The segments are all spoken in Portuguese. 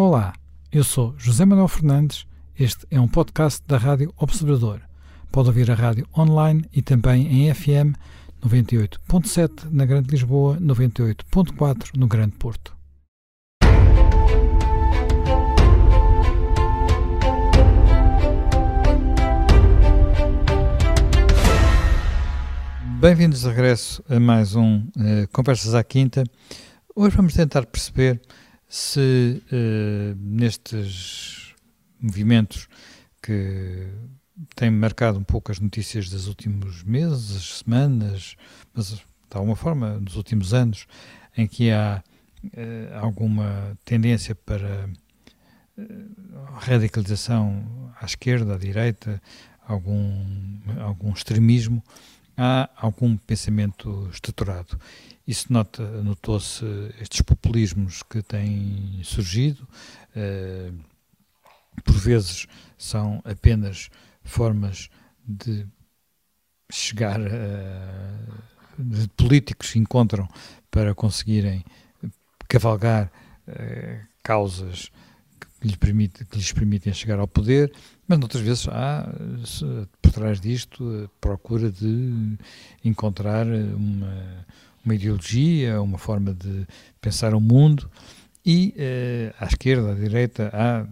Olá, eu sou José Manuel Fernandes. Este é um podcast da Rádio Observador. Pode ouvir a rádio online e também em FM 98.7 na Grande Lisboa, 98.4 no Grande Porto. Bem-vindos de regresso a mais um uh, Conversas à Quinta. Hoje vamos tentar perceber se uh, nestes movimentos que têm marcado um pouco as notícias dos últimos meses, semanas, mas de alguma forma nos últimos anos, em que há uh, alguma tendência para radicalização à esquerda, à direita, algum, algum extremismo, há algum pensamento estruturado. Isso nota, notou-se estes populismos que têm surgido, eh, por vezes são apenas formas de chegar a, de políticos se encontram para conseguirem cavalgar eh, causas que lhes, permite, que lhes permitem chegar ao poder, mas outras vezes há, por trás disto, procura de encontrar uma, uma ideologia, uma forma de pensar o mundo, e eh, à esquerda, à direita, há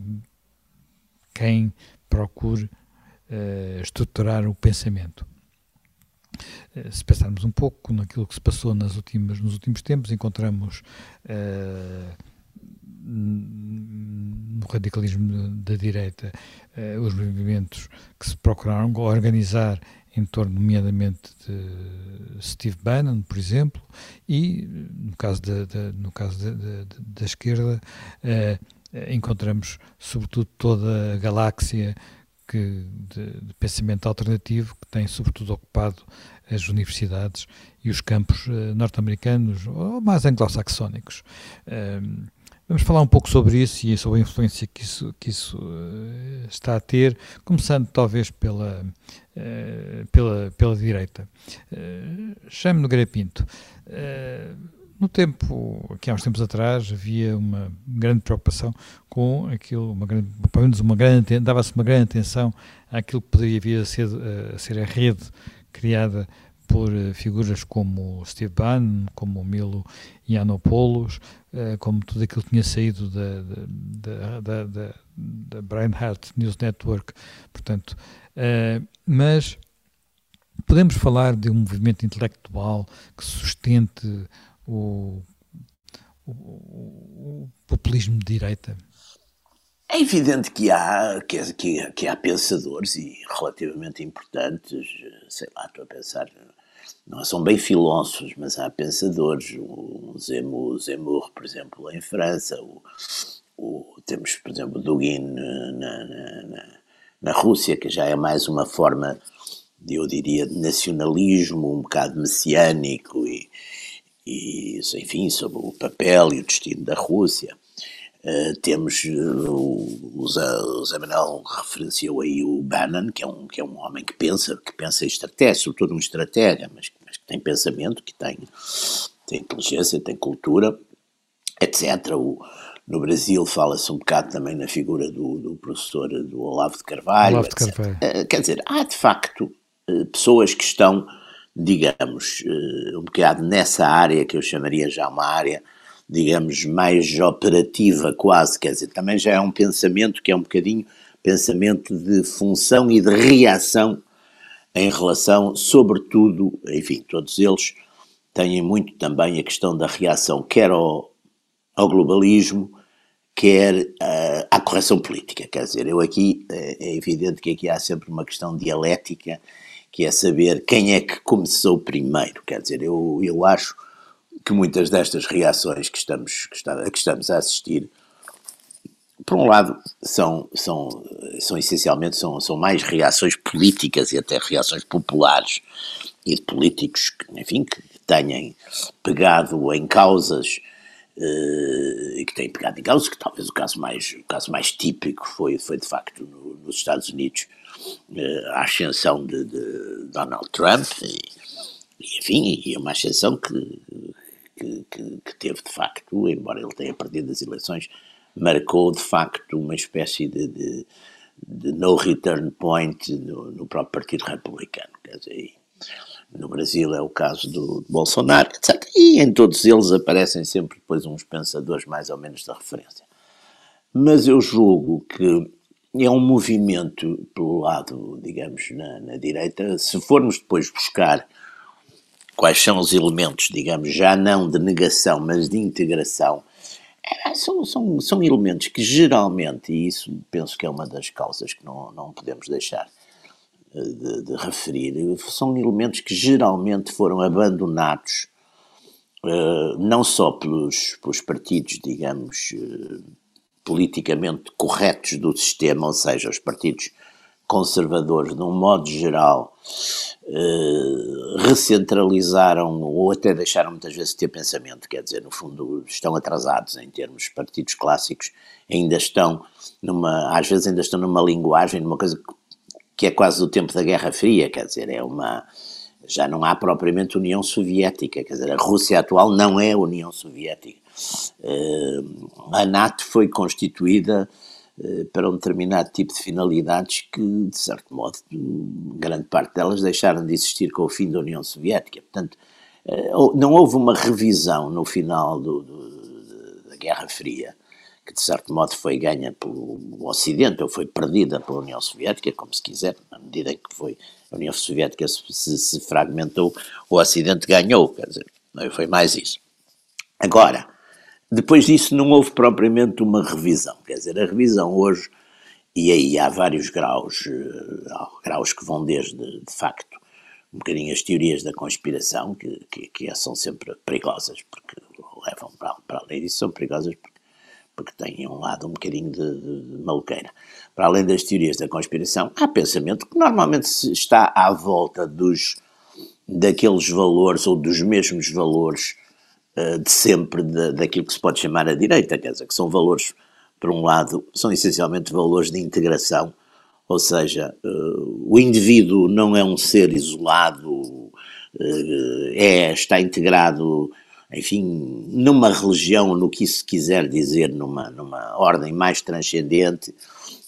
quem procure eh, estruturar o pensamento. Eh, se pensarmos um pouco naquilo que se passou nas últimas, nos últimos tempos, encontramos no radicalismo da direita, eh, os movimentos que se procuraram organizar em torno, nomeadamente, de Steve Bannon, por exemplo, e no caso da, da no caso da, da, da esquerda, eh, encontramos, sobretudo, toda a galáxia que, de, de, pensamento alternativo que tem, sobretudo, ocupado as universidades e os campos eh, norte-americanos ou mais anglo-saxónicos. Eh, Vamos falar um pouco sobre isso e sobre a influência que isso, que isso uh, está a ter, começando talvez pela, uh, pela, pela direita. Uh, Chame Nogueira Pinto. No tempo, aqui há uns tempos atrás, havia uma grande preocupação com aquilo, uma grande, pelo menos uma grande, dava-se uma grande atenção àquilo que poderia vir a ser, a ser a rede criada por eh, figuras como Steve Bannon, como Milo Yiannopoulos, eh, como tudo aquilo que tinha saído da, da, da, da, Brian Hart News Network, portanto, eh, mas podemos falar de um movimento intelectual que sustente o, o, o populismo de direita? É evidente que há, que, que, que, há pensadores e relativamente importantes, sei lá, estou a pensar não são bem filósofos, mas há pensadores, o Zemmour, Zemmour por exemplo, em França, o, o, temos, por exemplo, Dugin na, na, na, na, Rússia, que já é mais uma forma, de, eu diria, de nacionalismo, um bocado messiânico e, e, enfim, sobre o papel e o destino da Rússia. Uh, temos uh, o, o Zé Manuel referenciou aí o Bannon, que é, um, que é um homem que pensa, que pensa em estratégia, sobretudo um estratega, mas, mas que tem pensamento, que tem, tem inteligência, tem cultura, etc. O, no Brasil fala-se um bocado também na figura do, do professor do Olavo de Carvalho, Olavo de Carvalho. Uh, quer dizer, há de facto pessoas que estão, digamos, um bocado nessa área que eu chamaria já uma área digamos, mais operativa quase, quer dizer, também já é um pensamento que é um bocadinho pensamento de função e de reação em relação, sobretudo, enfim, todos eles têm muito também a questão da reação, quer ao, ao globalismo, quer uh, à correção política. Quer dizer, eu aqui, é, é evidente que aqui há sempre uma questão dialética, que é saber quem é que começou primeiro. Quer dizer, eu, eu acho que muitas destas reações que estamos, que, está, que estamos a assistir, por um lado, são, são, são essencialmente são, são mais reações políticas e até reações populares e de políticos enfim, que tenham pegado em causas uh, que têm pegado em causas, que talvez o caso mais, o caso mais típico foi, foi de facto no, nos Estados Unidos uh, a ascensão de, de Donald Trump e, enfim, e uma ascensão que que, que, que, teve de facto, embora ele tenha perdido as eleições, marcou de facto uma espécie de, de, de no return point no, no, próprio Partido Republicano. Quer dizer, no Brasil é o caso do, do Bolsonaro, etc. E em todos eles aparecem sempre depois uns pensadores mais ou menos da referência. Mas eu julgo que é um movimento pelo lado, digamos, na, na direita. Se formos depois buscar quais são os elementos, digamos, já não de negação, mas de integração, é, são, são, são elementos que geralmente, e isso penso que é uma das causas que não, não podemos deixar eh, de, de referir, são elementos que geralmente foram abandonados uh, não só pelos, pelos partidos, digamos, uh, politicamente corretos do sistema, ou seja, os partidos conservadores, de um modo geral, eh, recentralizaram ou até deixaram muitas vezes de ter pensamento, quer dizer, no fundo estão atrasados em termos partidos clássicos, ainda estão numa, às vezes ainda estão numa linguagem, numa coisa que é quase do tempo da Guerra Fria, quer dizer, é uma já não há propriamente União Soviética, quer dizer, a Rússia atual não é a União Soviética. Eh, a NATO foi constituída para um determinado tipo de finalidades que, de certo modo, grande parte delas deixaram de existir com o fim da União Soviética. Portanto, eh, não houve uma revisão no final do, do, da Guerra Fria, que de certo modo foi ganha pelo Ocidente, ou foi perdida pela União Soviética, como se quiser, na medida em que foi a União Soviética se, se, se fragmentou, o Ocidente ganhou, quer dizer, foi mais isso. Agora, depois disso não houve propriamente uma revisão, quer dizer, a revisão hoje, e aí há vários graus, eh, há graus que vão desde, de facto, um bocadinho as teorias da conspiração, que, que, que são sempre perigosas, porque levam para, para além disso, são perigosas porque, porque têm um lado um bocadinho de, de, de maluqueira. Para além das teorias da conspiração, há pensamento que normalmente está à volta dos daqueles valores ou dos mesmos valores de sempre de, daquilo que se pode chamar a direita, quer dizer, que são valores, por um lado, são essencialmente valores de integração, ou seja, uh, o indivíduo não é um ser isolado, uh, é, está integrado, enfim, numa religião, no que isso quiser dizer, numa, numa ordem mais transcendente,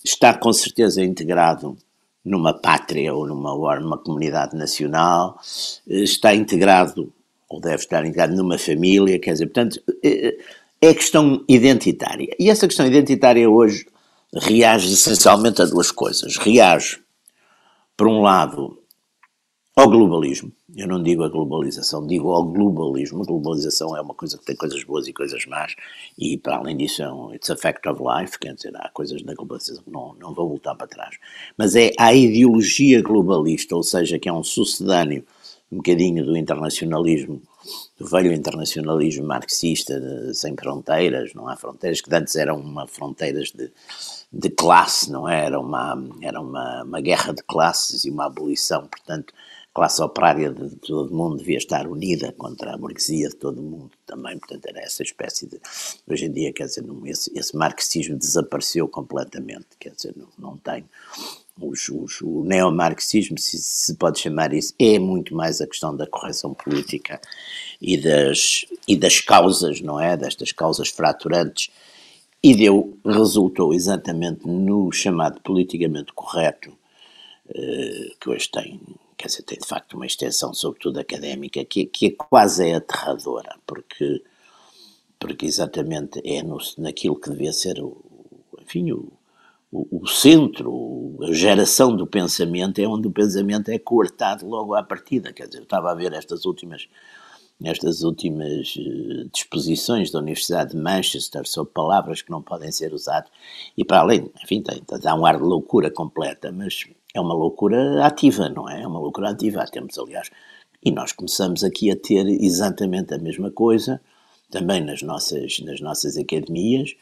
está com certeza integrado numa pátria ou numa, numa comunidade nacional, está integrado ou deve estar integrado numa família, quer dizer, portanto, é, é questão identitária. E essa questão identitária hoje reage essencialmente a duas coisas. Reage, por um lado, ao globalismo. Eu não digo a globalização, digo ao globalismo. A globalização é uma coisa que tem coisas boas e coisas más, e para além disso, é um, it's a fact of life, quer dizer, há coisas na globalização que não, não vão voltar para trás. Mas é a ideologia globalista, ou seja, que é um sucedâneo um bocadinho do internacionalismo, do velho internacionalismo marxista de, sem fronteiras, não há fronteiras, que antes eram uma fronteiras de, de classe, não é? Era, uma, era uma, uma guerra de classes e uma abolição, portanto, a classe operária de todo o mundo devia estar unida contra a burguesia de todo o mundo também, portanto era essa espécie de, hoje em dia, quer dizer, não, esse, esse marxismo desapareceu completamente, quer dizer, não, não tem os, os, o neomarxismo, se se pode chamar isso, é muito mais a questão da correção política e das, e das causas, não é? Destas causas fraturantes. E deu, resultou exatamente no chamado politicamente correto, eh, que hoje tem, quer dizer, tem de facto uma extensão, sobretudo académica, que, que é quase é aterradora, porque, porque exatamente é no, naquilo que devia ser o, enfim, o, o, centro, a geração do pensamento é onde o pensamento é cortado logo à partida. Quer dizer, eu estava a ver estas últimas, estas últimas uh, disposições da Universidade de Manchester sobre palavras que não podem ser usadas, e para além, enfim, tem, dá um ar de loucura completa, mas é uma loucura ativa, não é? É uma loucura ativa. Temos, aliás, e nós começamos aqui a ter exatamente a mesma coisa, também nas nossas, nas nossas academias,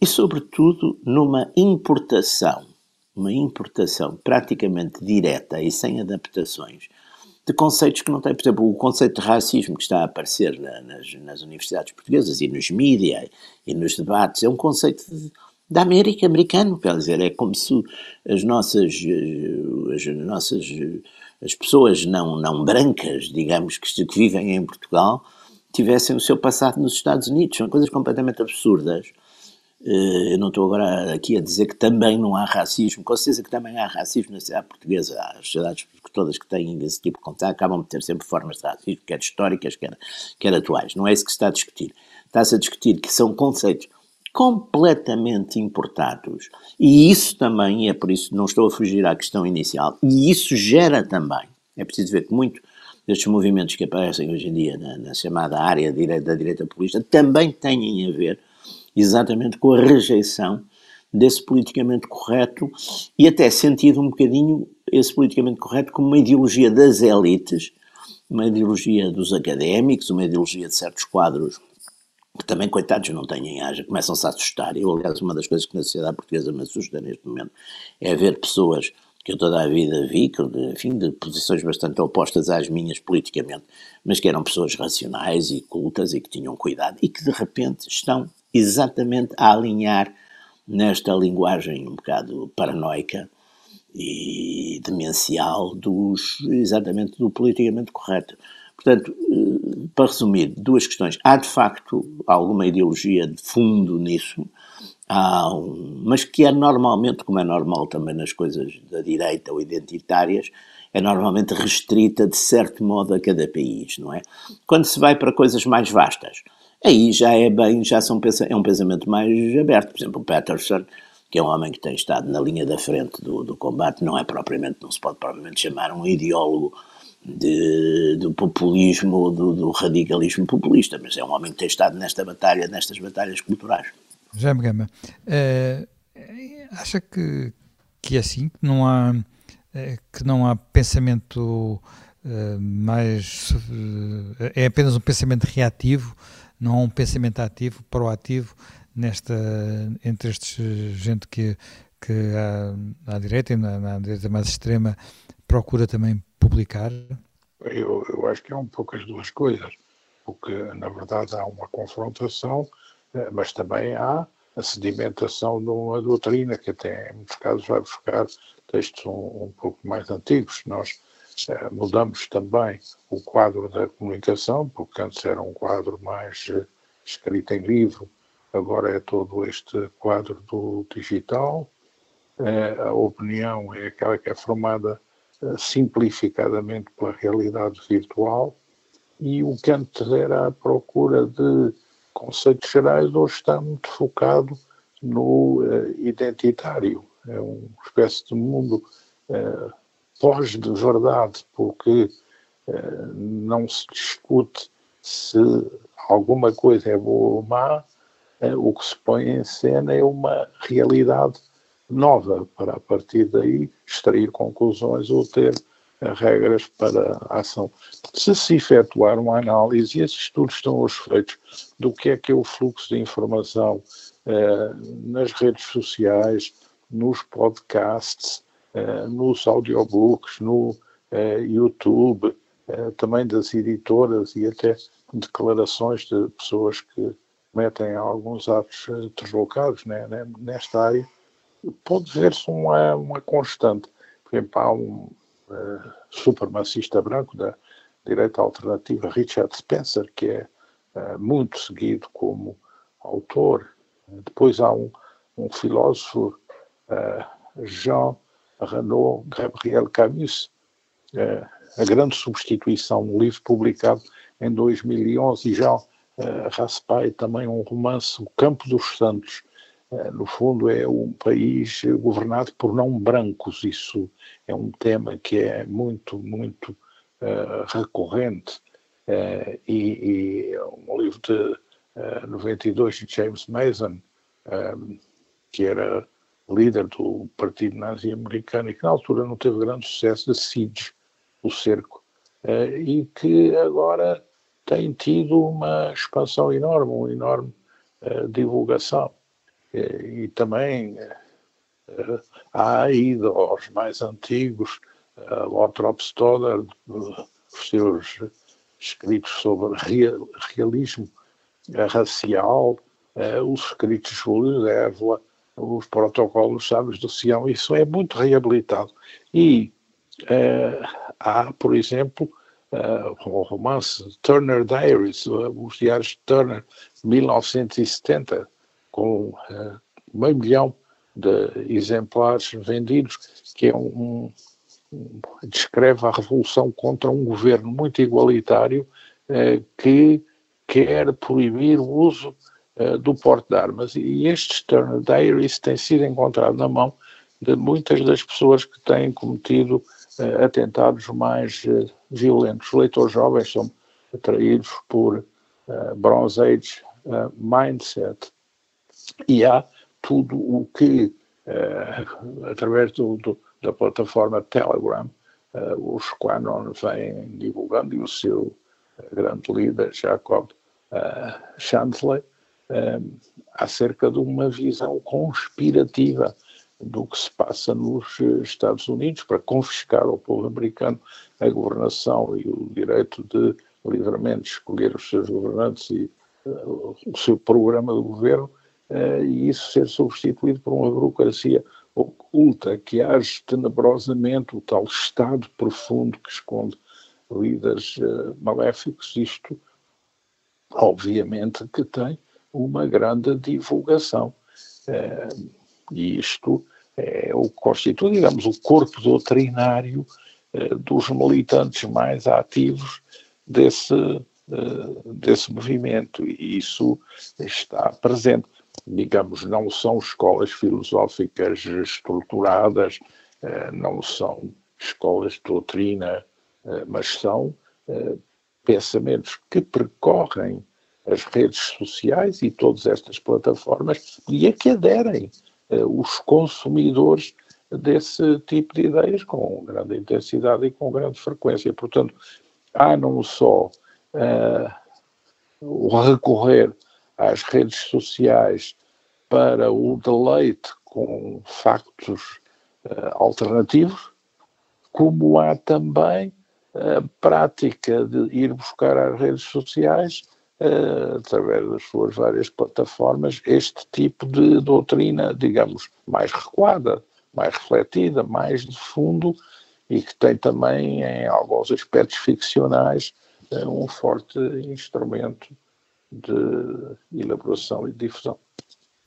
e, sobretudo, numa importação, uma importação praticamente direta e sem adaptações de conceitos que não têm, por exemplo, o conceito de racismo que está a aparecer na, nas, nas, universidades portuguesas e nos mídias e nos debates, é um conceito de, da América, americano, quer dizer, é como se as nossas, eh, as nossas, as pessoas não, não brancas, digamos, que, que vivem em Portugal, tivessem o seu passado nos Estados Unidos, são coisas completamente absurdas eu não estou agora aqui a dizer que também não há racismo, com certeza que também há racismo na sociedade portuguesa. As sociedades todas que têm esse tipo de contato acabam de ter sempre formas de racismo, quer históricas, quer, quer atuais. Não é isso que se está a discutir. Está-se a discutir que são conceitos completamente importados. E isso também, é por isso não estou a fugir à questão inicial, e isso gera também, é preciso ver que muito destes movimentos que aparecem hoje em dia na, na chamada área da direita populista também têm a ver exatamente com a rejeição desse politicamente correto e até sentido um bocadinho esse politicamente correto como uma ideologia das elites, uma ideologia dos académicos, uma ideologia de certos quadros que também, coitados, não têm haja, começam-se a assustar. Eu, aliás, uma das coisas que na sociedade portuguesa me assusta neste momento é ver pessoas que eu toda a vida vi, que, enfim, de posições bastante opostas às minhas politicamente, mas que eram pessoas racionais e cultas e que tinham cuidado e que de repente estão exatamente a alinhar nesta linguagem um bocado paranoica e demencial dos, exatamente do politicamente correto. Portanto, eh, para resumir, duas questões. Há de facto alguma ideologia de fundo nisso, há um, mas que é normalmente, como é normal também nas coisas da direita ou identitárias, é normalmente restrita de certo modo a cada país, não é? Quando se vai para coisas mais vastas, aí já é bem, já são, é um pensamento mais aberto. Por exemplo, o Peterson, que é um homem que tem estado na linha da frente do, do combate, não é propriamente, não se pode propriamente chamar um ideólogo de, do populismo, do, do, radicalismo populista, mas é um homem que tem estado nesta batalha, nestas batalhas culturais. Jaime Gama, uh, acha que, que é assim, que não há, uh, que não há pensamento uh, mais. é apenas um pensamento reativo, não há um pensamento ativo, proativo, nesta, entre estes gente que, que à, à direita e na, na direita mais extrema procura também publicar? Eu, eu acho que é um pouco as duas coisas, porque na verdade há uma confrontação, eh, mas também há a sedimentação de uma doutrina que até em muitos casos vai buscar textos um, um pouco mais antigos. Nós mudamos também o quadro da comunicação, porque antes era um quadro mais eh, escrito em livro, agora é todo este quadro do digital. Eh, a opinião é aquela que é formada simplificadamente pela realidade virtual, e o que antes era a procura de conceitos gerais, hoje está muito focado no identitário. É uma espécie de mundo pós de verdade, porque uh, não se discute se alguma coisa é boa ou má, o que se põe em cena é uma realidade nova para a partir daí extrair conclusões ou ter eh, regras para a ação. Se se efetuar uma análise, e esses estudos estão hoje feitos, do que é que é o fluxo de informação eh, nas redes sociais, nos podcasts, eh, nos audiobooks, no eh, YouTube, eh, também das editoras e até declarações de pessoas que cometem alguns atos eh, deslocados né, né, nesta área, pode ver-se uma, uma constante. Por exemplo, há um uh, supremacista branco da direita alternativa, Richard Spencer, que é muito seguido como autor. Depois há um, um filósofo, uh, Jean Renaud Gabriel Camus, A Grande Substituição, um livro publicado em 2011, e Jean Raspail, também um romance, O Campo dos Santos, eh, no fundo, é um país governado por não brancos. Isso é um tema que é muito, muito uh, recorrente. Uh, e, e, um livro de uh, 92 de James Mason, que era líder do Partido Nazi americano e que na altura não teve grande sucesso, de Siege, o cerco, uh, e que agora tem tido uma expansão enorme, uma enorme divulgação. E, e também há ido aos mais antigos, Lothrop Stoddard, os seus escritos sobre real, realismo racial, os escritos de Júlio Dévola, os protocolos sábios do Sião, isso é muito reabilitado. E há, por exemplo, o romance Turner Diaries, os diários de Turner, 1970, com uh, meio milhão de exemplares vendidos, que é um, um, descreve a revolução contra um governo muito igualitário uh, que quer proibir o uso uh, do porte de armas. E este Turner Diaries tem sido encontrado na mão de muitas das pessoas que têm cometido uh, atentados mais violentos. Os leitores jovens são atraídos por Bronze Age mindset. E há tudo o que, através do, do, da plataforma Telegram, os Quanon vêm divulgando e o seu grande líder, Jacob uh, Chansley, um, acerca de uma visão conspirativa do que se passa nos Estados Unidos para confiscar ao povo americano a governação e o direito de livremente escolher os seus governantes e uh, o seu programa de governo e isso ser substituído por uma burocracia oculta que age tenebrosamente o tal Estado profundo que esconde líderes maléficos. Isto obviamente que tem uma grande divulgação. É, e isto é o que constitui, digamos, o corpo doutrinário é, dos militantes mais ativos desse, é, desse movimento. E isso está presente. Digamos, não são escolas filosóficas estruturadas, não são escolas de doutrina, mas são pensamentos que percorrem as redes sociais e todas estas plataformas e a que aderem uh, os consumidores desse tipo de ideias com grande intensidade e com grande frequência. Portanto, há não só uh, o recorrer às redes sociais para o deleite com factos uh, alternativos, como há também a prática de ir buscar às redes sociais, uh, através das suas várias plataformas, este tipo de doutrina, digamos, mais recuada, mais refletida, mais de fundo e que tem também, em alguns aspectos ficcionais, uh, um forte instrumento de elaboração e difusão.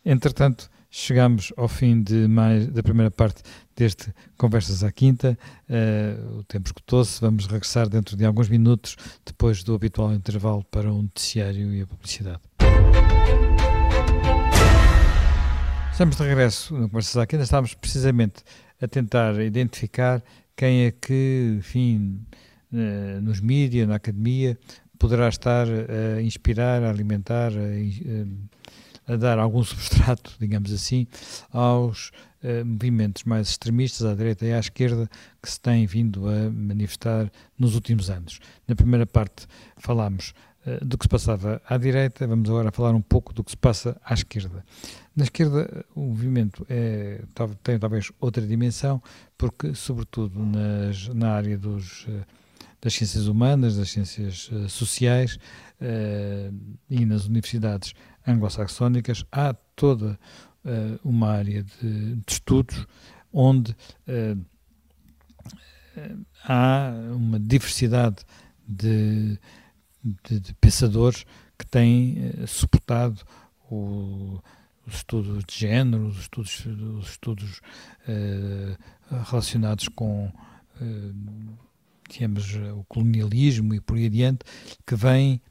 Entretanto, chegamos ao fim de mais, da primeira parte deste Conversas à Quinta. Uh, o tempo escutou-se. Vamos regressar dentro de alguns minutos, depois do habitual intervalo para o noticiário e a publicidade. Estamos de regresso no Conversas à Quinta. Estávamos precisamente a tentar identificar quem é que, enfim, uh, nos mídias, na academia, poderá estar a inspirar, a alimentar, a, a dar algum substrato, digamos assim, aos uh, movimentos mais extremistas à direita e à esquerda que se têm vindo a manifestar nos últimos anos. Na primeira parte falámos uh, do que se passava à direita, vamos agora falar um pouco do que se passa à esquerda. Na esquerda, o movimento é, tem talvez outra dimensão, porque, sobretudo nas, na área dos, eh, das ciências humanas, das ciências sociais e nas universidades, anglo-saxónicas, há toda uh, uma área de, de, estudos onde uh, há uma diversidade de, de, de pensadores que têm uh, suportado o, os estudos de género, os estudos, os estudos relacionados com digamos, o colonialismo e por aí adiante, que vêm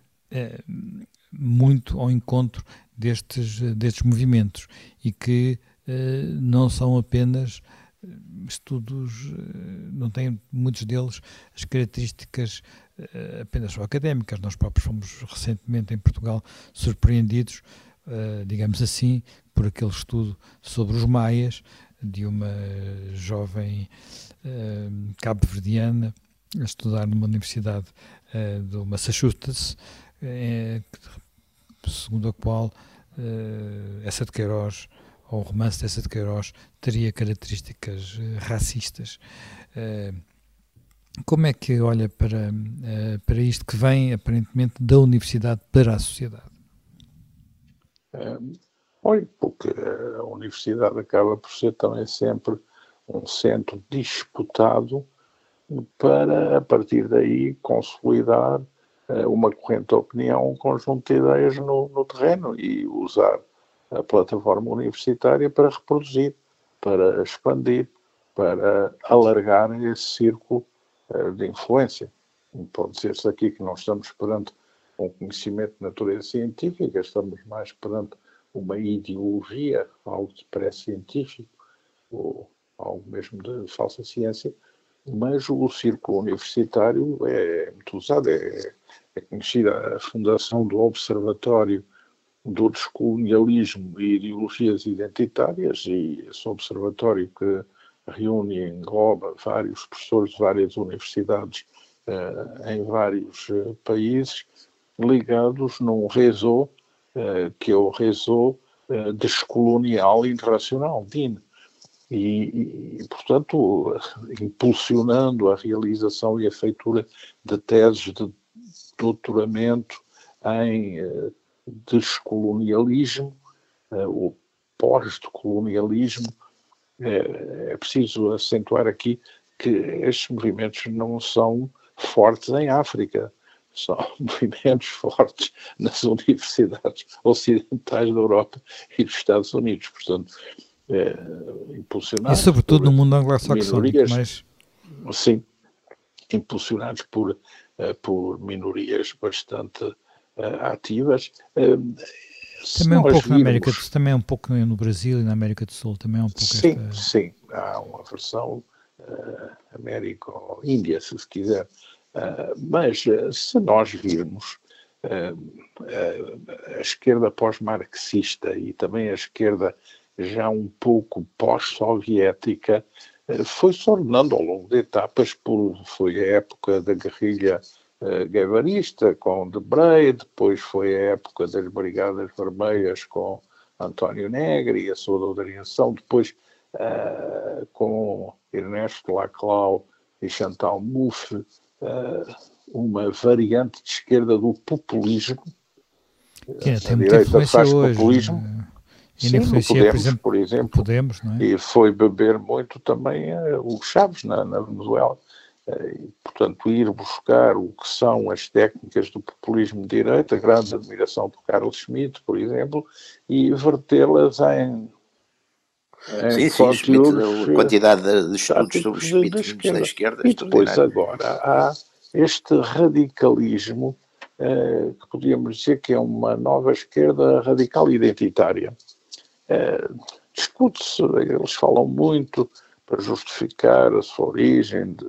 muito ao encontro destes, destes movimentos e que uh, não são apenas eh, estudos, uh, não têm muitos deles as características uh, apenas académicas. Nós próprios fomos recentemente em Portugal surpreendidos, digamos assim, por aquele estudo sobre os maias de uma jovem cabo-verdiana a estudar numa universidade do Massachusetts, segundo a qual uh, essa de Queiroz, ou o romance dessa de Queiroz, teria características uh, racistas. Uh, como é que olha para, para isto que vem, aparentemente, da universidade para a sociedade? olha, porque a universidade acaba por ser também sempre um centro disputado para, a partir daí, consolidar eh, uma corrente de opinião, um conjunto de ideias no, no terreno e usar a plataforma universitária para reproduzir, para expandir, para alargar esse círculo uh, de influência. Pode dizer-se aqui que não estamos perante um conhecimento de natureza científica, estamos mais perante uma ideologia, algo de pré-científico, ou algo mesmo de falsa ciência, mas o círculo universitário é muito usado, é, é conhecida a fundação do Observatório do Descolonialismo e Ideologias Identitárias, e esse observatório que reúne e engloba vários professores de várias universidades uh, em vários uh, países, ligados num réseau, uh, que é o réseau descolonial internacional, DIN. E, e, portanto, impulsionando a realização e a feitura de teses de doutoramento em descolonialismo, ou pós-colonialismo, é, é preciso acentuar aqui que estes movimentos não são fortes em África, são movimentos fortes nas universidades ocidentais da Europa e dos Estados Unidos, portanto, é, impulsionados. E sobretudo no mundo anglo-saxónico, mas. Sim, impulsionados por, uh, por minorias bastante uh, ativas. Uh, também um pouco vimos... na América do Sul, também um pouco no Brasil e na América do Sul, também é um pouco Sim, esta... sim, há uma versão uh, América ou Índia, se se quiser. Uh, mas se nós virmos a esquerda pós-marxista e também a esquerda já um pouco pós-soviética, foi se ordenando ao longo de etapas, por, foi a época da guerrilha uh, guevarista com Debré, depois foi a época das Brigadas Vermelhas com António Negri, a sua doutrinação, depois uh, com Ernesto Laclau e Chantal Mouffe, uh, uma variante de esquerda do populismo. Que é, tem muita influência hoje. Populismo. Né? E Sim, Podemos, por exemplo, por exemplo Podemos, é? e foi beber muito também uh, o Chaves na, na Venezuela. Eh, e, portanto, ir buscar o que são as técnicas do populismo de direita, grande admiração por Carlos Schmitt, por exemplo, e vertê-las em, em sim, sim, Schmitt, a quantidade de estudos sobre Schmitt da esquerda. da esquerda e depois agora há este radicalismo eh, que podíamos dizer que é uma nova esquerda radical identitária. Eh, Discute-se, eles falam muito para justificar a sua origem de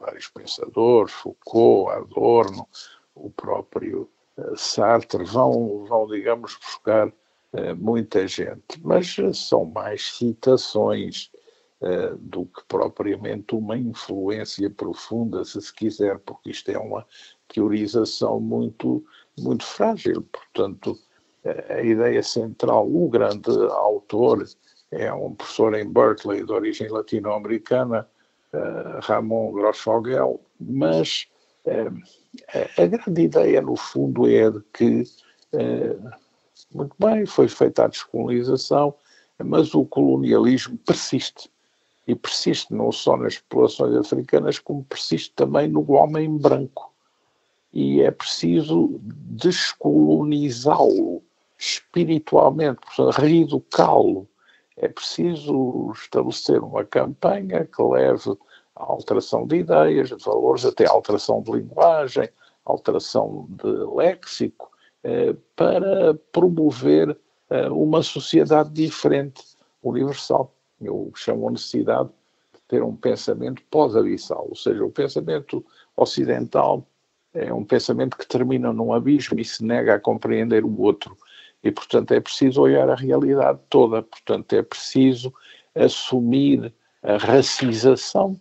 vários pensadores, Foucault, Adorno, o próprio uh, Sartre, vão, vão, digamos, buscar uh, muita gente, mas são mais citações do que propriamente uma influência profunda, se se quiser, porque isto é uma teorização muito, muito frágil. Portanto, a ideia central, o grande autor é um professor em Berkeley de origem latino-americana, uh, Ramon Grossfogel, mas uh, a grande ideia, no fundo, é de que, muito bem, foi feita a descolonização, mas o colonialismo persiste. E persiste não só nas populações africanas, como persiste também no homem branco. E é preciso descolonizá-lo espiritualmente, reeducá-lo é preciso estabelecer uma campanha que leve à alteração de ideias, de valores, até à alteração de linguagem, alteração de léxico, eh, para promover eh, uma sociedade diferente, universal. Eu chamo a necessidade de ter um pensamento pós-abissal, ou seja, o pensamento ocidental é um pensamento que termina num abismo e se nega a compreender o outro. E, portanto, é preciso olhar a realidade toda, portanto, é preciso assumir a racização.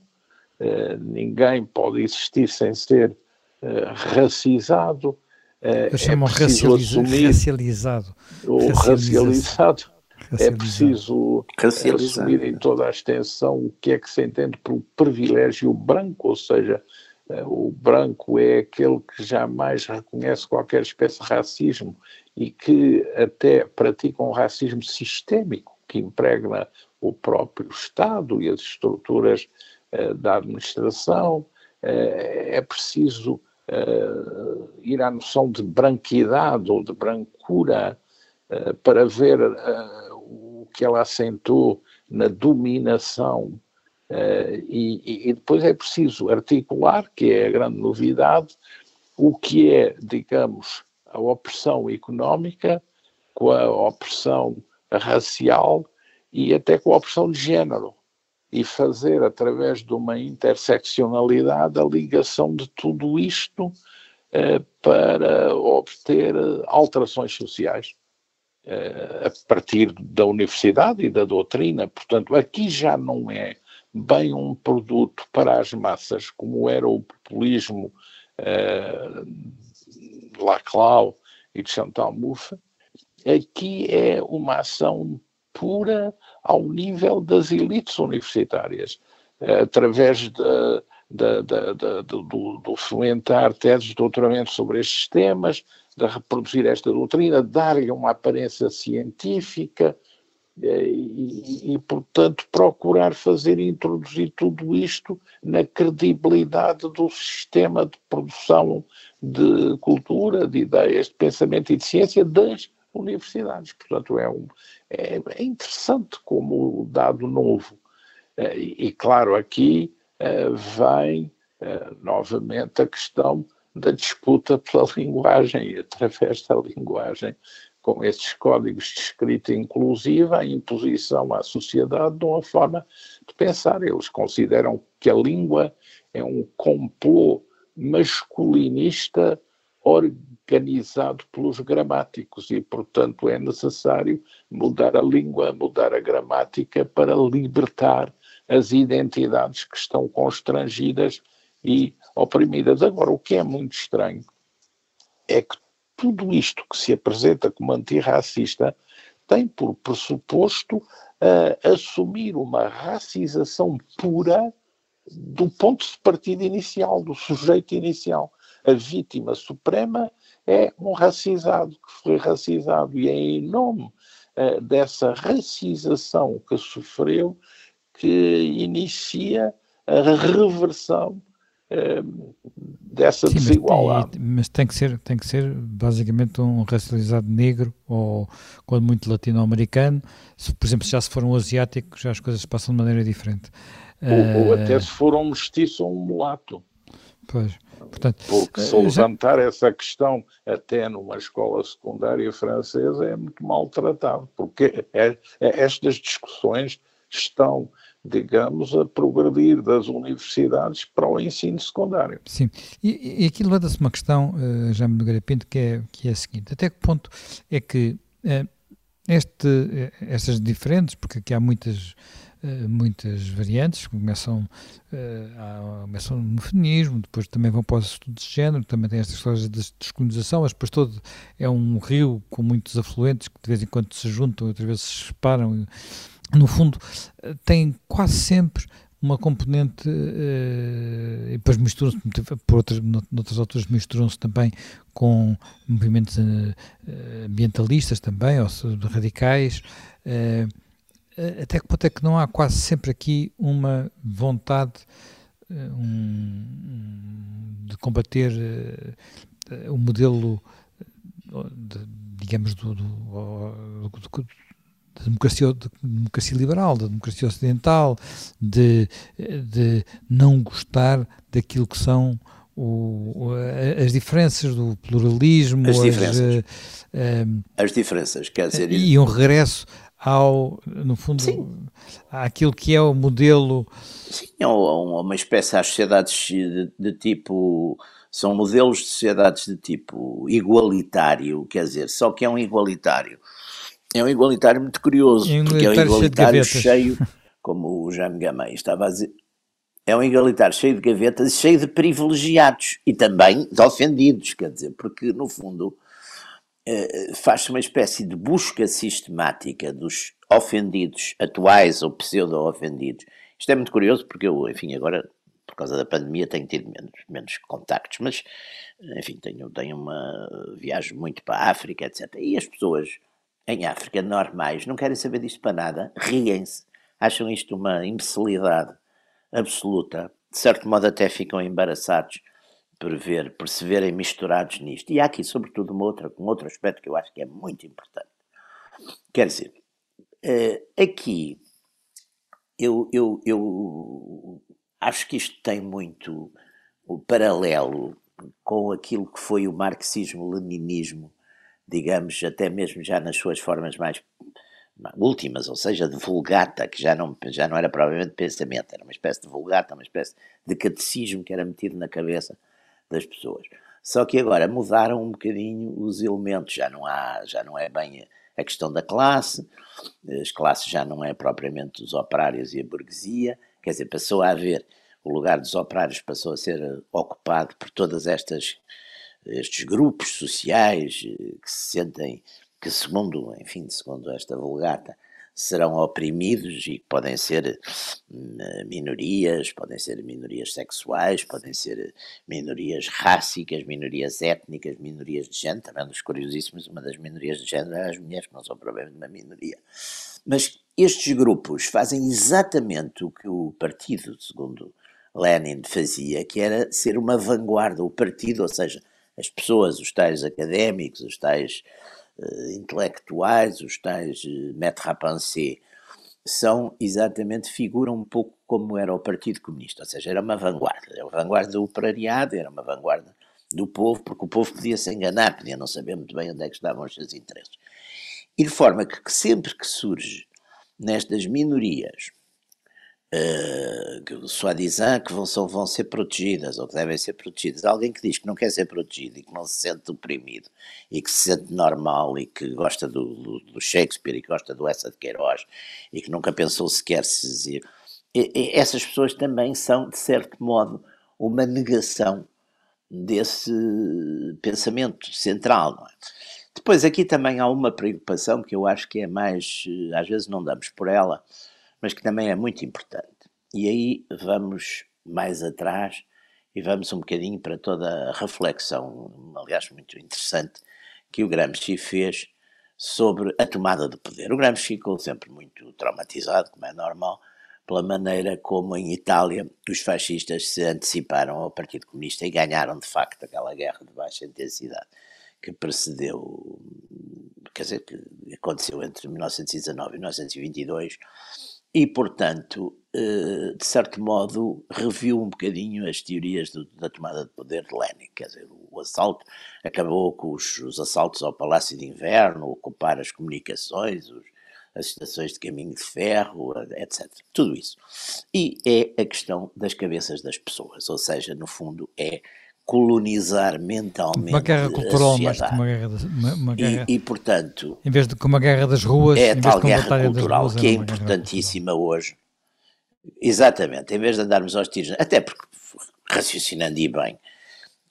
Uh, ninguém pode existir sem ser uh, racizado. Uh, Eu chamo é racializa assumir racializado. O racializado. É preciso assumir em toda a extensão o que é que se entende por privilégio branco, ou seja, o branco é aquele que jamais reconhece qualquer espécie de racismo e que até pratica um racismo sistémico que impregna o próprio Estado e as estruturas uh, da administração. Uh, é preciso uh, ir à noção de branquidade ou de brancura para ver o que ela assentou na dominação e, e, depois é preciso articular, que é a grande novidade, o que é, digamos, a opressão económica com a opressão racial e até com a opressão de género e fazer através de uma interseccionalidade a ligação de tudo isto eh, para obter alterações sociais eh, a partir da universidade e da doutrina. Portanto, aqui já não é bem um produto para as massas, como era o populismo eh, Laclau e de Chantal Mouffe, aqui é uma ação pura ao nível das elites universitárias, eh, através de, do, do fomentar teses de doutoramento sobre estes temas, de reproduzir esta doutrina, dar-lhe uma aparência científica e, e, portanto, procurar fazer introduzir tudo isto na credibilidade do sistema de produção de cultura, de ideias, de pensamento e de ciência das universidades. Portanto, é, um, é, é interessante como dado novo. Eh, e, claro, aqui eh, vem eh, novamente a questão da disputa pela linguagem e através da linguagem, com esses códigos de escrita inclusiva, a imposição à sociedade de uma forma de pensar. Eles consideram que a língua é um complô masculinista organizado pelos gramáticos e, portanto, é necessário mudar a língua, mudar a gramática para libertar as identidades que estão constrangidas e oprimidas. Agora, o que é muito estranho é que tudo isto que se apresenta como antirracista tem por pressuposto uh, assumir uma racização pura do ponto de partida inicial, do sujeito inicial. A vítima suprema é um racizado, que foi racizado, e é em nome uh, dessa racização que sofreu que inicia a reversão dessa Sim, desigualdade. Mas tem, mas tem, que ser, tem que ser basicamente um racializado negro ou, quando muito, latino-americano. por exemplo, já se for um asiático, já as coisas passam de maneira diferente. Ou, ou até se for um mestiço ou um mulato. Pois. Portanto, Porque se levantar já... essa questão até numa escola secundária francesa é muito maltratado, porque é, é, estas discussões estão, digamos, a progredir das universidades para o ensino secundário. Sim, e, e aqui levanta-se uma questão, uh, Jaime Nogueira Pinto, que é, que é a seguinte, até que ponto é que uh, este, uh, estas diferentes, porque aqui há muitas eh, muitas variantes, começam, uh, começam no feminismo, depois também vão para os estudos de género, também tem estas histórias de descolonização, mas depois todo é um rio com muitos afluentes que de vez em quando se juntam, outras vezes se separam. No fundo, eh, tem quase sempre uma componente uh, e depois misturam-se por outras, noutras alturas misturam-se também com movimentos uh, ambientalistas também, ou radicais, uh, até que ponto é que não há quase sempre aqui uma vontade um, de combater o modelo, de, digamos, do, do, do, da democracia, de democracia liberal, da democracia ocidental, de, de não gostar daquilo que são o, as diferenças do pluralismo, as diferenças, as, uh, as diferenças quer dizer, e um regresso ao, no fundo, Sim. àquilo que é o modelo. Sim, é uma espécie às sociedades de, de, tipo. São modelos de sociedades de tipo igualitário, quer dizer, só que é um igualitário. É um igualitário muito curioso, é um porque é um igualitário cheio, como o Jaime Gamay estava a dizer, é um igualitário cheio de gavetas e cheio de privilegiados e também de ofendidos, quer dizer, porque no fundo eh, faz-se uma espécie de busca sistemática dos ofendidos atuais ou pseudo-ofendidos. Isto é muito curioso porque eu, enfim, agora, por causa da pandemia, tenho tido menos, menos contactos, mas, enfim, tenho, tenho uma viagem muito para a África, etc. E as pessoas em África normais não querem saber disto para nada, riem-se, acham isto uma imbecilidade absoluta, de certo modo até ficam embaraçados por ver, por se verem misturados nisto. E há aqui, sobretudo, uma outra, um outro aspecto que eu acho que é muito importante. Quer dizer, uh, aqui eu, eu, eu acho que isto tem muito o paralelo com aquilo que foi o marxismo-leninismo, digamos, até mesmo já nas suas formas mais últimas, ou seja, de vulgata, que já não, já não era provavelmente pensamento, era uma espécie de vulgata, uma espécie de catecismo que era metido na cabeça das pessoas. Só que agora mudaram um bocadinho os elementos, já não há, já não é bem a questão da classe, as classes já não é propriamente os operários e a burguesia, quer dizer, passou a haver, o lugar dos operários passou a ser ocupado por todas estas estes grupos sociais eh, que se sentem que segundo, enfim, segundo esta vulgata, serão oprimidos e podem ser hum, minorias, podem ser minorias sexuais, podem ser minorias rássicas, minorias étnicas, minorias de género, também dos curiosíssimos, uma das minorias de género é as mulheres, que não são provavelmente uma minoria. Mas estes grupos fazem exatamente o que o partido, segundo Lenin, fazia, que era ser uma vanguarda, o partido, ou seja, as pessoas, os tais académicos, os tais uh, intelectuais, os tais uh, maîtres à são exatamente, figuram um pouco como era o Partido Comunista, ou seja, era uma vanguarda, era uma vanguarda do operariado, era uma vanguarda do povo, porque o povo podia se enganar, podia não saber muito bem onde é que estavam os seus interesses. E de forma que, que sempre que surge nestas minorias uh, soi-disant que vão, vão ser protegidas ou que devem ser protegidas. Alguém que diz que não quer ser protegido e que não se sente oprimido e que se sente normal e que gosta do, do, do Shakespeare e que gosta do Essa de Queiroz e que nunca pensou sequer se. E, e essas pessoas também são, de certo modo, uma negação desse pensamento central. É? Depois, aqui também há uma preocupação que eu acho que é mais, eh, às vezes não damos por ela, mas que também é muito importante. E aí vamos mais atrás e vamos um bocadinho para toda a reflexão, aliás, muito interessante, que o Gramsci fez sobre a tomada de poder. O Gramsci ficou sempre muito traumatizado, como é normal, pela maneira como em Itália os fascistas se anteciparam ao Partido Comunista e ganharam de facto aquela guerra de baixa intensidade que precedeu, quer dizer, que aconteceu entre 1919 e 1922 e, portanto, eh, de certo modo, reviu um bocadinho as teorias do, da tomada de poder de Lenin. Quer dizer, o assalto acabou com os, os assaltos ao Palácio de Inverno, ocupar as comunicações, os, as estações de caminho de ferro, etc. Tudo isso. E é a questão das cabeças das pessoas, ou seja, no fundo, é colonizar mentalmente uma guerra cultural mais que uma guerra, de, uma, uma guerra e, e, portanto em vez de uma guerra das ruas é a tal guerra cultural ruas, que é importantíssima hoje. Exatamente em vez de andarmos aos tiros até porque raciocinando e bem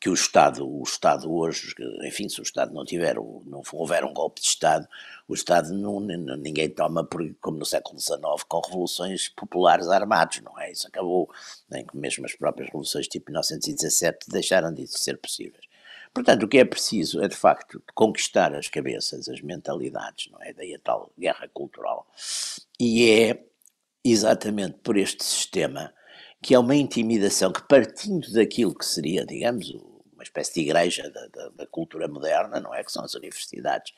que o Estado, o Estado hoje, enfim, se o Estado não tiver, não houver um golpe de Estado, o Estado não, ninguém toma, por, como no século XIX, com revoluções populares armados, não é? Isso acabou, nem que mesmo as próprias revoluções tipo 1917 deixaram de ser possíveis. Portanto, o que é preciso é, de facto, conquistar as cabeças, as mentalidades, não é? Daí a tal guerra cultural. E é exatamente por este sistema que é uma intimidação que, partindo daquilo que seria, digamos, uma espécie de igreja da, da, da, cultura moderna, não é? Que são as universidades.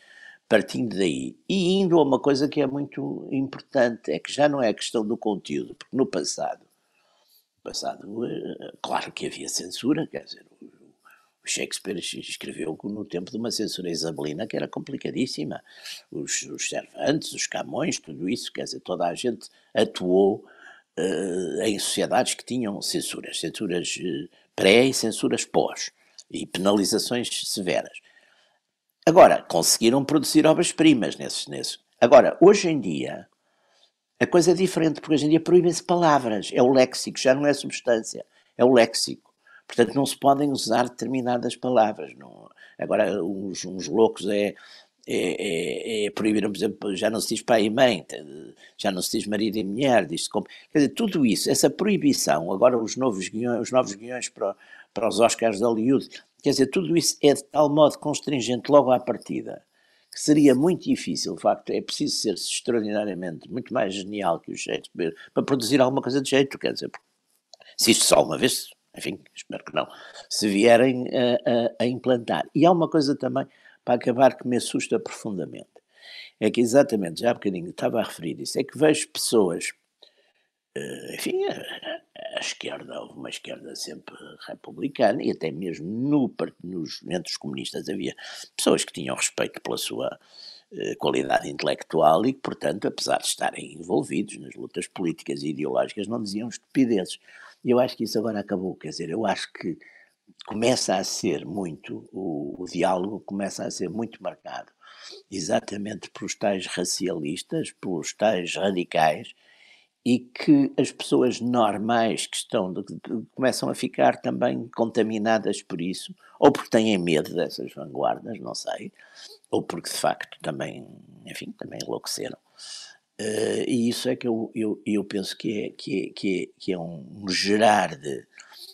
Partindo daí e indo a uma coisa que é muito importante, é que já não é questão do conteúdo, porque no passado, passado, eh, claro que havia censura, quer dizer, o Shakespeare escreveu no tempo de uma censura isabelina que era complicadíssima. Os, os Cervantes, os Camões, tudo isso, quer dizer, toda a gente atuou uh, em sociedades que tinham censuras, censuras uh, pré e censuras pós e penalizações severas. Agora, conseguiram produzir obras-primas nesses, nesses. Agora, hoje em dia, a coisa é diferente, porque hoje em dia proíbem-se palavras. É o léxico, já não é substância, é o léxico. Portanto, não se podem usar determinadas palavras. Não. Agora, uns, uns loucos é, é, é, é proibiram, por exemplo, já não se diz pai e mãe, já não se diz marido e mulher, diz como. Quer dizer, tudo isso, essa proibição, agora os novos guiões, os novos guiões para, para os Oscars de Hollywood. Quer dizer, tudo isso é de tal modo constringente logo à partida que seria muito difícil, de facto, é preciso ser extraordinariamente muito mais genial que o Shakespeare para produzir alguma coisa de jeito, quer dizer, se isto só uma vez, enfim, espero que não, se vierem a, a, a implantar. E há uma coisa também, para acabar, que me assusta profundamente, é que exatamente, já há bocadinho estava a referir isso, é que vejo pessoas, eh, enfim, a, esquerda, houve uma esquerda sempre republicana, e até mesmo no, nos, entre os comunistas havia pessoas que tinham respeito pela sua eh, qualidade intelectual e que, portanto, apesar de estarem envolvidos nas lutas políticas e ideológicas, não diziam estupidezes. E eu acho que isso agora acabou, quer dizer, eu acho que começa a ser muito, o, o diálogo começa a ser muito marcado exatamente pelos tais racialistas, pelos tais radicais, e que as pessoas normais que estão de, de, começam a ficar também contaminadas por isso, ou porque têm medo dessas vanguardas, não sei, ou porque de facto também, enfim, também enlouqueceram. Uh, e isso é que eu, eu, eu penso que é, que é, que é, que é um, um gerar de.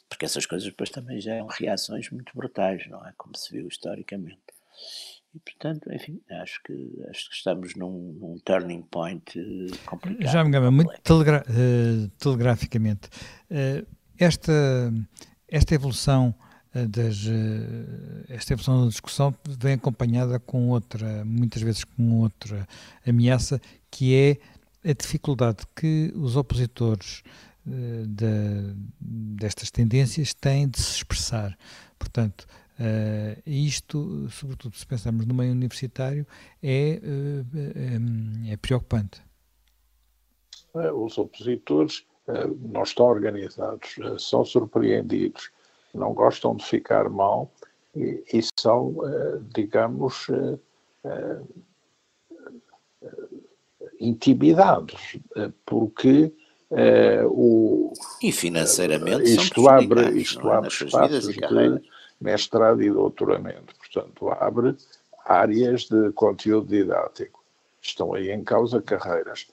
Porque essas coisas depois também são reações muito brutais, não é? Como se viu historicamente. E, portanto, enfim, acho que, acho que estamos num, num turning point eh, complicado. Já me engano, muito telegra uh, telegraficamente. Uh, esta, esta evolução das, esta evolução da discussão vem acompanhada com outra, muitas vezes com outra ameaça, que é a dificuldade que os opositores de, destas tendências têm de se expressar. Portanto, Uh, isto, sobretudo se pensarmos no meio universitário, é, uh, é preocupante. É, os opositores não estão organizados, são surpreendidos, não gostam de ficar mal e, e são, digamos, intimidados, porque o. E financeiramente isto abre, isto é? abre espaços de mestrado e doutoramento. Portanto, abre áreas de conteúdo didático. Estão aí em causa carreiras.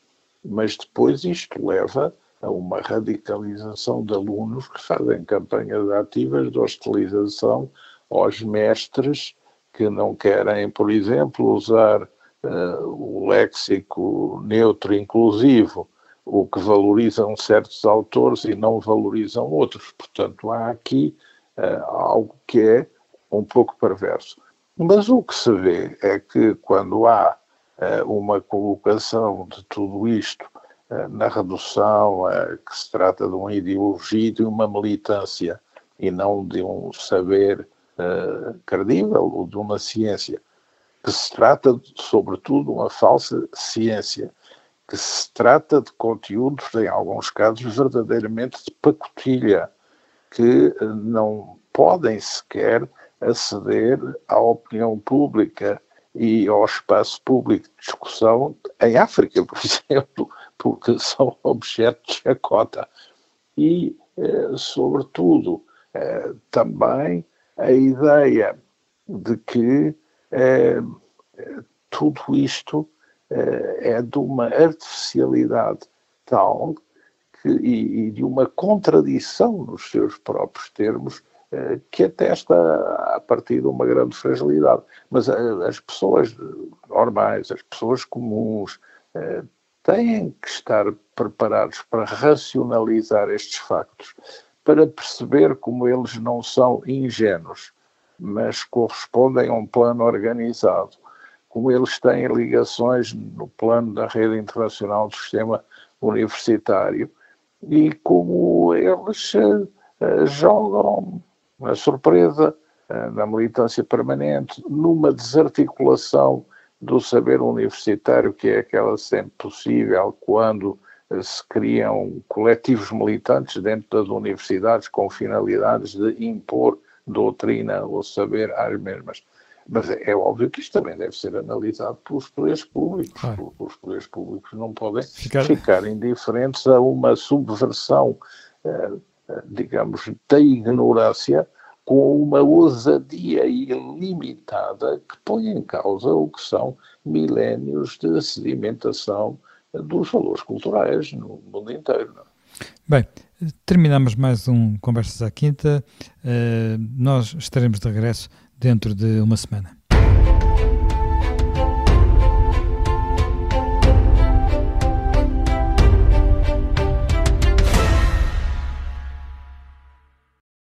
Mas depois isto leva a uma radicalização de alunos que fazem campanhas ativas de hostilização aos mestres que não querem, por exemplo, usar uh, o léxico neutro inclusivo, o que valorizam certos autores e não valorizam outros. Portanto, há aqui uh, algo que é um pouco perverso. Mas o que se vê é que quando há uh, uma colocação de tudo isto uh, na redução, que se trata de uma ideologia e de uma militância e não de um saber credível ou de uma ciência, que se trata, sobretudo, de uma falsa ciência, que se trata de conteúdos, em alguns casos, verdadeiramente de pacotilha, que eh, não podem sequer aceder à opinião pública e ao espaço público de discussão em África, por exemplo, porque são objeto de chacota. E, eh, sobretudo, eh, também a ideia de que tudo isto é de uma artificialidade tal e, e de uma contradição nos seus próprios termos eh, que atesta a partir de uma grande fragilidade. Mas eh, as pessoas normais, as pessoas comuns, eh, têm que estar preparados para racionalizar estes factos, para perceber como eles não são ingênuos, mas correspondem a um plano organizado, como eles têm ligações no plano da rede internacional do sistema universitário e como eles uh, jogam na surpresa, uh, na militância permanente, numa desarticulação do saber universitário, que é aquela sempre possível quando uh, se criam coletivos militantes dentro das universidades com finalidades de impor doutrina ou saber às mesmas. Mas é, é óbvio que isto também deve ser analisado pelos poderes públicos. Claro. Os poderes públicos não podem ficar, ficar indiferentes a uma subversão, eh, eh, digamos, da ignorância com uma ousadia ilimitada que põe em causa o que são milénios de sedimentação dos valores culturais no mundo inteiro. Não? É? Bem, terminamos mais um Conversas à Quinta. Uh, nós estaremos de regresso dentro de uma semana.